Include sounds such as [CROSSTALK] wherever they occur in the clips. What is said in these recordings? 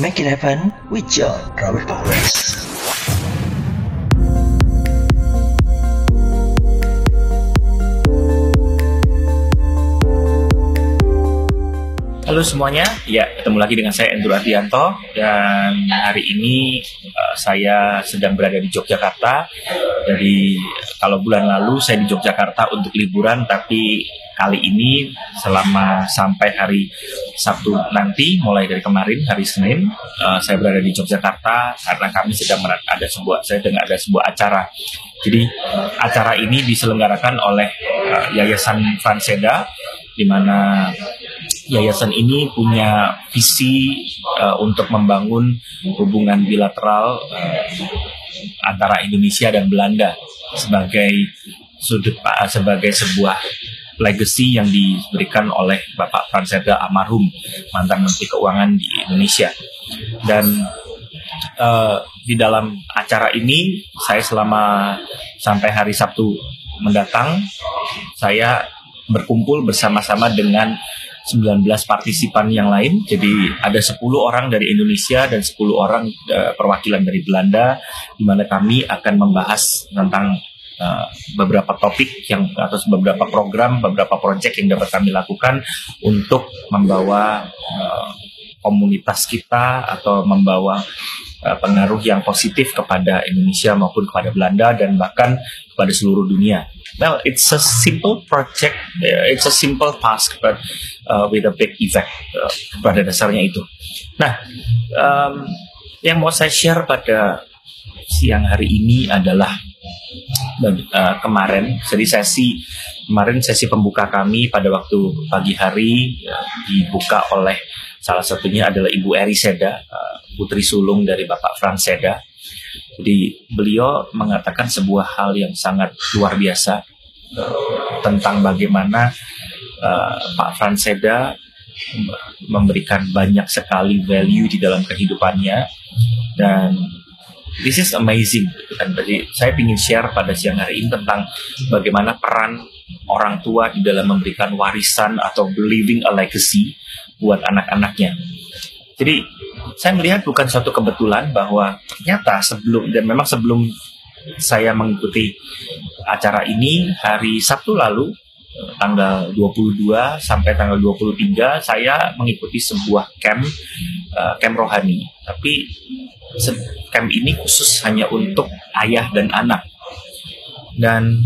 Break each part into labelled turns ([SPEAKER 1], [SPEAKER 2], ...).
[SPEAKER 1] Make it happen with John Robert Powers.
[SPEAKER 2] Halo semuanya, ya ketemu lagi dengan saya Endro Ardianto dan hari ini uh, saya sedang berada di Yogyakarta. Jadi kalau bulan lalu saya di Yogyakarta untuk liburan, tapi kali ini selama sampai hari Sabtu nanti, mulai dari kemarin hari Senin, uh, saya berada di Yogyakarta karena kami sedang ada sebuah saya dengar ada sebuah acara. Jadi acara ini diselenggarakan oleh uh, Yayasan Franseda di mana yayasan ini punya visi uh, untuk membangun hubungan bilateral uh, antara Indonesia dan Belanda sebagai sudut uh, sebagai sebuah legacy yang diberikan oleh Bapak Franseda Almarhum mantan Menteri Keuangan di Indonesia. Dan uh, di dalam acara ini saya selama sampai hari Sabtu mendatang saya berkumpul bersama-sama dengan 19 partisipan yang lain. Jadi ada 10 orang dari Indonesia dan 10 orang uh, perwakilan dari Belanda di mana kami akan membahas tentang uh, beberapa topik yang atau beberapa program, beberapa proyek yang dapat kami lakukan untuk membawa uh, komunitas kita atau membawa uh, pengaruh yang positif kepada Indonesia maupun kepada Belanda dan bahkan kepada seluruh dunia. Well, it's a simple project, it's a simple task, but uh, with a big effect uh, pada dasarnya itu. Nah, um, yang mau saya share pada siang hari ini adalah uh, kemarin, jadi sesi kemarin sesi pembuka kami pada waktu pagi hari uh, dibuka oleh salah satunya adalah Ibu Eri Seda, uh, putri sulung dari Bapak Frans Seda. Jadi beliau mengatakan sebuah hal yang sangat luar biasa tentang bagaimana uh, Pak Franseda memberikan banyak sekali value di dalam kehidupannya dan this is amazing dan jadi saya ingin share pada siang hari ini tentang bagaimana peran orang tua di dalam memberikan warisan atau leaving a legacy buat anak-anaknya. Jadi saya melihat bukan suatu kebetulan bahwa ternyata sebelum dan memang sebelum saya mengikuti acara ini hari Sabtu lalu tanggal 22 sampai tanggal 23 saya mengikuti sebuah camp uh, camp rohani. Tapi camp ini khusus hanya untuk ayah dan anak. Dan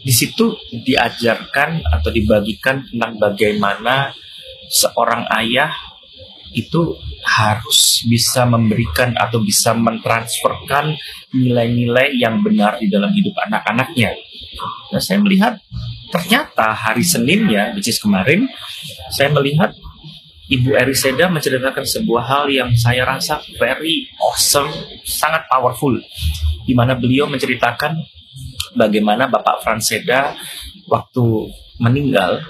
[SPEAKER 2] di situ diajarkan atau dibagikan tentang bagaimana seorang ayah itu harus bisa memberikan atau bisa mentransferkan nilai-nilai yang benar di dalam hidup anak-anaknya. Nah, saya melihat ternyata hari Senin ya, which is kemarin, saya melihat Ibu Eriseda menceritakan sebuah hal yang saya rasa very awesome, sangat powerful, di mana beliau menceritakan bagaimana Bapak Franseda waktu meninggal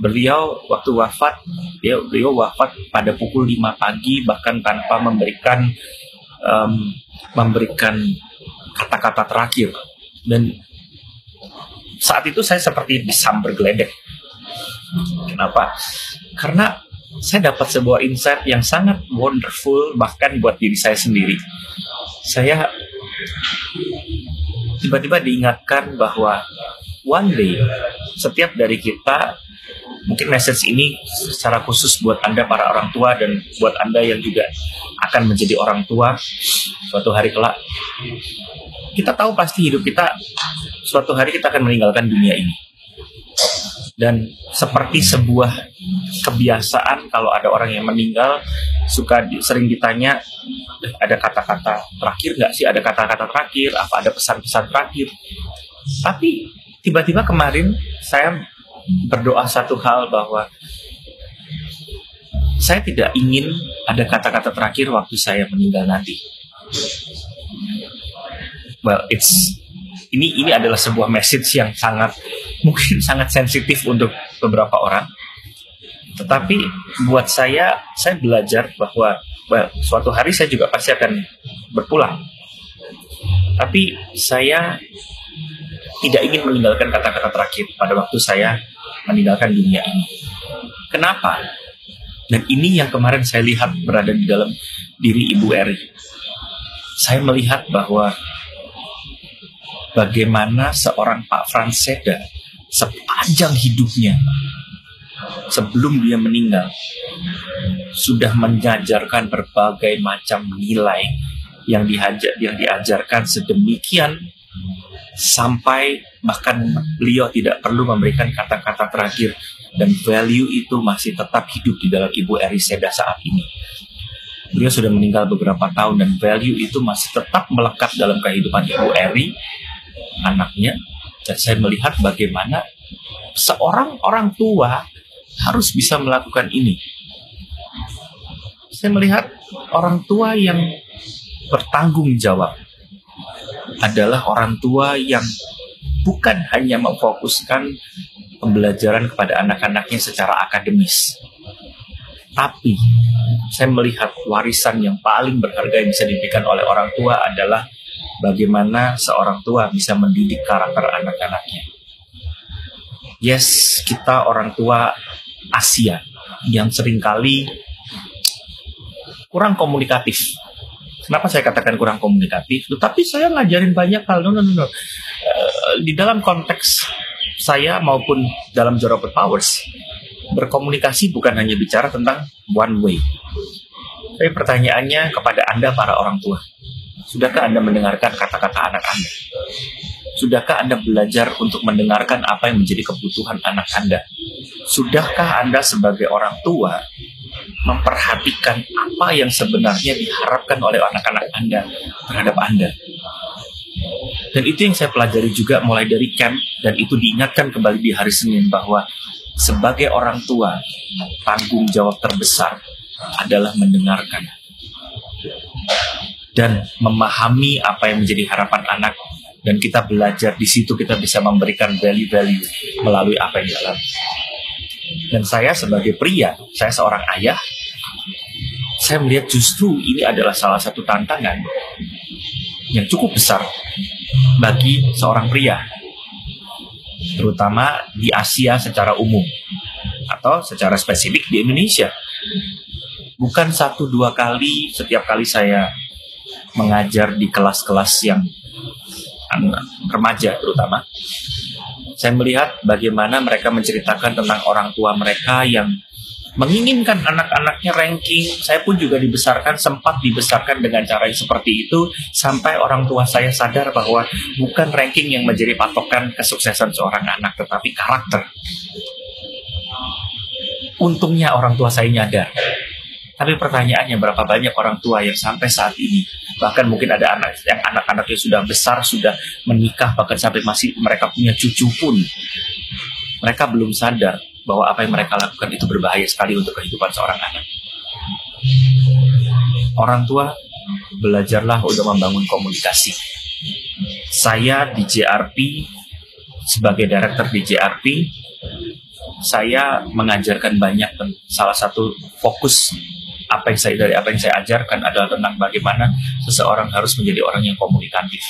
[SPEAKER 2] beliau waktu wafat dia beliau wafat pada pukul 5 pagi bahkan tanpa memberikan um, memberikan kata-kata terakhir. Dan saat itu saya seperti disambar geledek kenapa? Karena saya dapat sebuah insight yang sangat wonderful bahkan buat diri saya sendiri. Saya tiba-tiba diingatkan bahwa one day setiap dari kita mungkin message ini secara khusus buat Anda para orang tua dan buat Anda yang juga akan menjadi orang tua suatu hari kelak. Kita tahu pasti hidup kita suatu hari kita akan meninggalkan dunia ini. Dan seperti sebuah kebiasaan kalau ada orang yang meninggal suka sering ditanya ada kata-kata terakhir nggak sih ada kata-kata terakhir apa ada pesan-pesan terakhir tapi tiba-tiba kemarin saya berdoa satu hal bahwa saya tidak ingin ada kata-kata terakhir waktu saya meninggal nanti. Well, it's ini ini adalah sebuah message yang sangat [LAUGHS] mungkin sangat sensitif untuk beberapa orang. Tetapi buat saya, saya belajar bahwa well, suatu hari saya juga pasti akan berpulang. Tapi saya tidak ingin meninggalkan kata-kata terakhir pada waktu saya meninggalkan dunia ini. Kenapa? Dan ini yang kemarin saya lihat berada di dalam diri Ibu Eri. Saya melihat bahwa bagaimana seorang Pak Franseda sepanjang hidupnya sebelum dia meninggal sudah mengajarkan berbagai macam nilai yang dihajar yang diajarkan sedemikian sampai bahkan beliau tidak perlu memberikan kata-kata terakhir dan value itu masih tetap hidup di dalam Ibu Eri Seda saat ini. Beliau sudah meninggal beberapa tahun dan value itu masih tetap melekat dalam kehidupan Ibu Eri, anaknya. Dan saya melihat bagaimana seorang orang tua harus bisa melakukan ini. Saya melihat orang tua yang bertanggung jawab adalah orang tua yang bukan hanya memfokuskan pembelajaran kepada anak-anaknya secara akademis. Tapi saya melihat warisan yang paling berharga yang bisa diberikan oleh orang tua adalah bagaimana seorang tua bisa mendidik karakter anak-anaknya. Yes, kita orang tua Asia yang sering kali kurang komunikatif. Kenapa saya katakan kurang komunikatif? Tetapi saya ngajarin banyak hal. No, no, no, no. Uh, di dalam konteks saya maupun dalam Jorobot Powers, berkomunikasi bukan hanya bicara tentang one way. Tapi pertanyaannya kepada Anda para orang tua. Sudahkah Anda mendengarkan kata-kata anak Anda? Sudahkah Anda belajar untuk mendengarkan apa yang menjadi kebutuhan anak Anda? Sudahkah Anda sebagai orang tua memperhatikan apa yang sebenarnya diharapkan oleh anak-anak Anda terhadap Anda? Dan itu yang saya pelajari juga mulai dari camp dan itu diingatkan kembali di hari Senin bahwa sebagai orang tua tanggung jawab terbesar adalah mendengarkan dan memahami apa yang menjadi harapan anak dan kita belajar di situ kita bisa memberikan value-value melalui apa yang dialami. Dan saya sebagai pria, saya seorang ayah, saya melihat justru ini adalah salah satu tantangan yang cukup besar bagi seorang pria, terutama di Asia secara umum atau secara spesifik di Indonesia. Bukan satu dua kali setiap kali saya mengajar di kelas-kelas yang remaja terutama. Saya melihat bagaimana mereka menceritakan tentang orang tua mereka yang menginginkan anak-anaknya ranking. Saya pun juga dibesarkan, sempat dibesarkan dengan cara yang seperti itu, sampai orang tua saya sadar bahwa bukan ranking yang menjadi patokan kesuksesan seorang anak, tetapi karakter. Untungnya orang tua saya nyadar. Tapi pertanyaannya berapa banyak orang tua yang sampai saat ini bahkan mungkin ada anak yang anak-anaknya sudah besar sudah menikah bahkan sampai masih mereka punya cucu pun mereka belum sadar bahwa apa yang mereka lakukan itu berbahaya sekali untuk kehidupan seorang anak. Orang tua belajarlah untuk membangun komunikasi. Saya di JRP sebagai director di JRP saya mengajarkan banyak salah satu fokus apa yang saya dari apa yang saya ajarkan adalah tentang bagaimana seseorang harus menjadi orang yang komunikatif.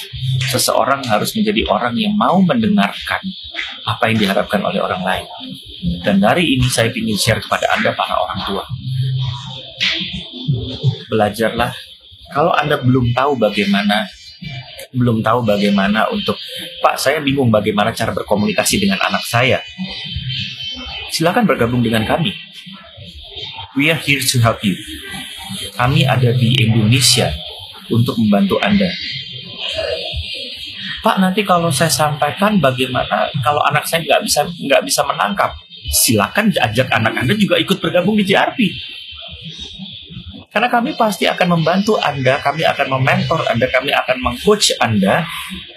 [SPEAKER 2] Seseorang harus menjadi orang yang mau mendengarkan apa yang diharapkan oleh orang lain. Dan dari ini saya ingin share kepada Anda para orang tua. Belajarlah kalau Anda belum tahu bagaimana belum tahu bagaimana untuk Pak saya bingung bagaimana cara berkomunikasi dengan anak saya. Silakan bergabung dengan kami We are here to help you. Kami ada di Indonesia untuk membantu Anda. Pak, nanti kalau saya sampaikan bagaimana kalau anak saya nggak bisa nggak bisa menangkap, silakan ajak anak Anda juga ikut bergabung di JRP. Karena kami pasti akan membantu Anda, kami akan mementor Anda, kami akan mengcoach Anda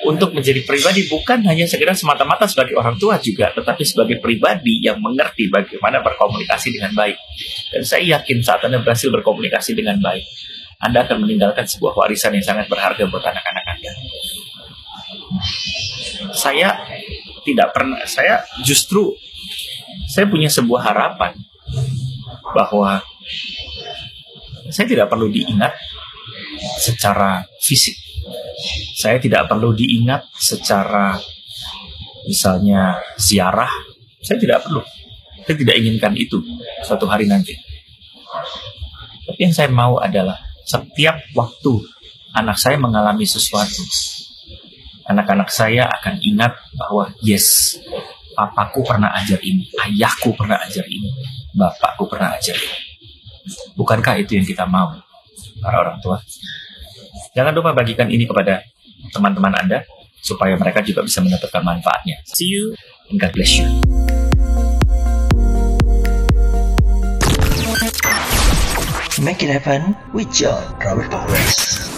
[SPEAKER 2] untuk menjadi pribadi bukan hanya segera semata-mata sebagai orang tua juga, tetapi sebagai pribadi yang mengerti bagaimana berkomunikasi dengan baik. Dan saya yakin saat Anda berhasil berkomunikasi dengan baik, Anda akan meninggalkan sebuah warisan yang sangat berharga buat anak-anak Anda. Saya tidak pernah, saya justru saya punya sebuah harapan bahwa saya tidak perlu diingat secara fisik. Saya tidak perlu diingat secara misalnya ziarah. Saya tidak perlu. Saya tidak inginkan itu suatu hari nanti. Tapi yang saya mau adalah setiap waktu anak saya mengalami sesuatu, anak-anak saya akan ingat bahwa yes, papaku pernah ajar ini, ayahku pernah ajar ini, bapakku pernah ajar ini. Bukankah itu yang kita mau, para orang tua? Jangan lupa bagikan ini kepada teman-teman Anda, supaya mereka juga bisa mendapatkan manfaatnya. See you, and God bless you.
[SPEAKER 1] Make it happen with John Robert Powers.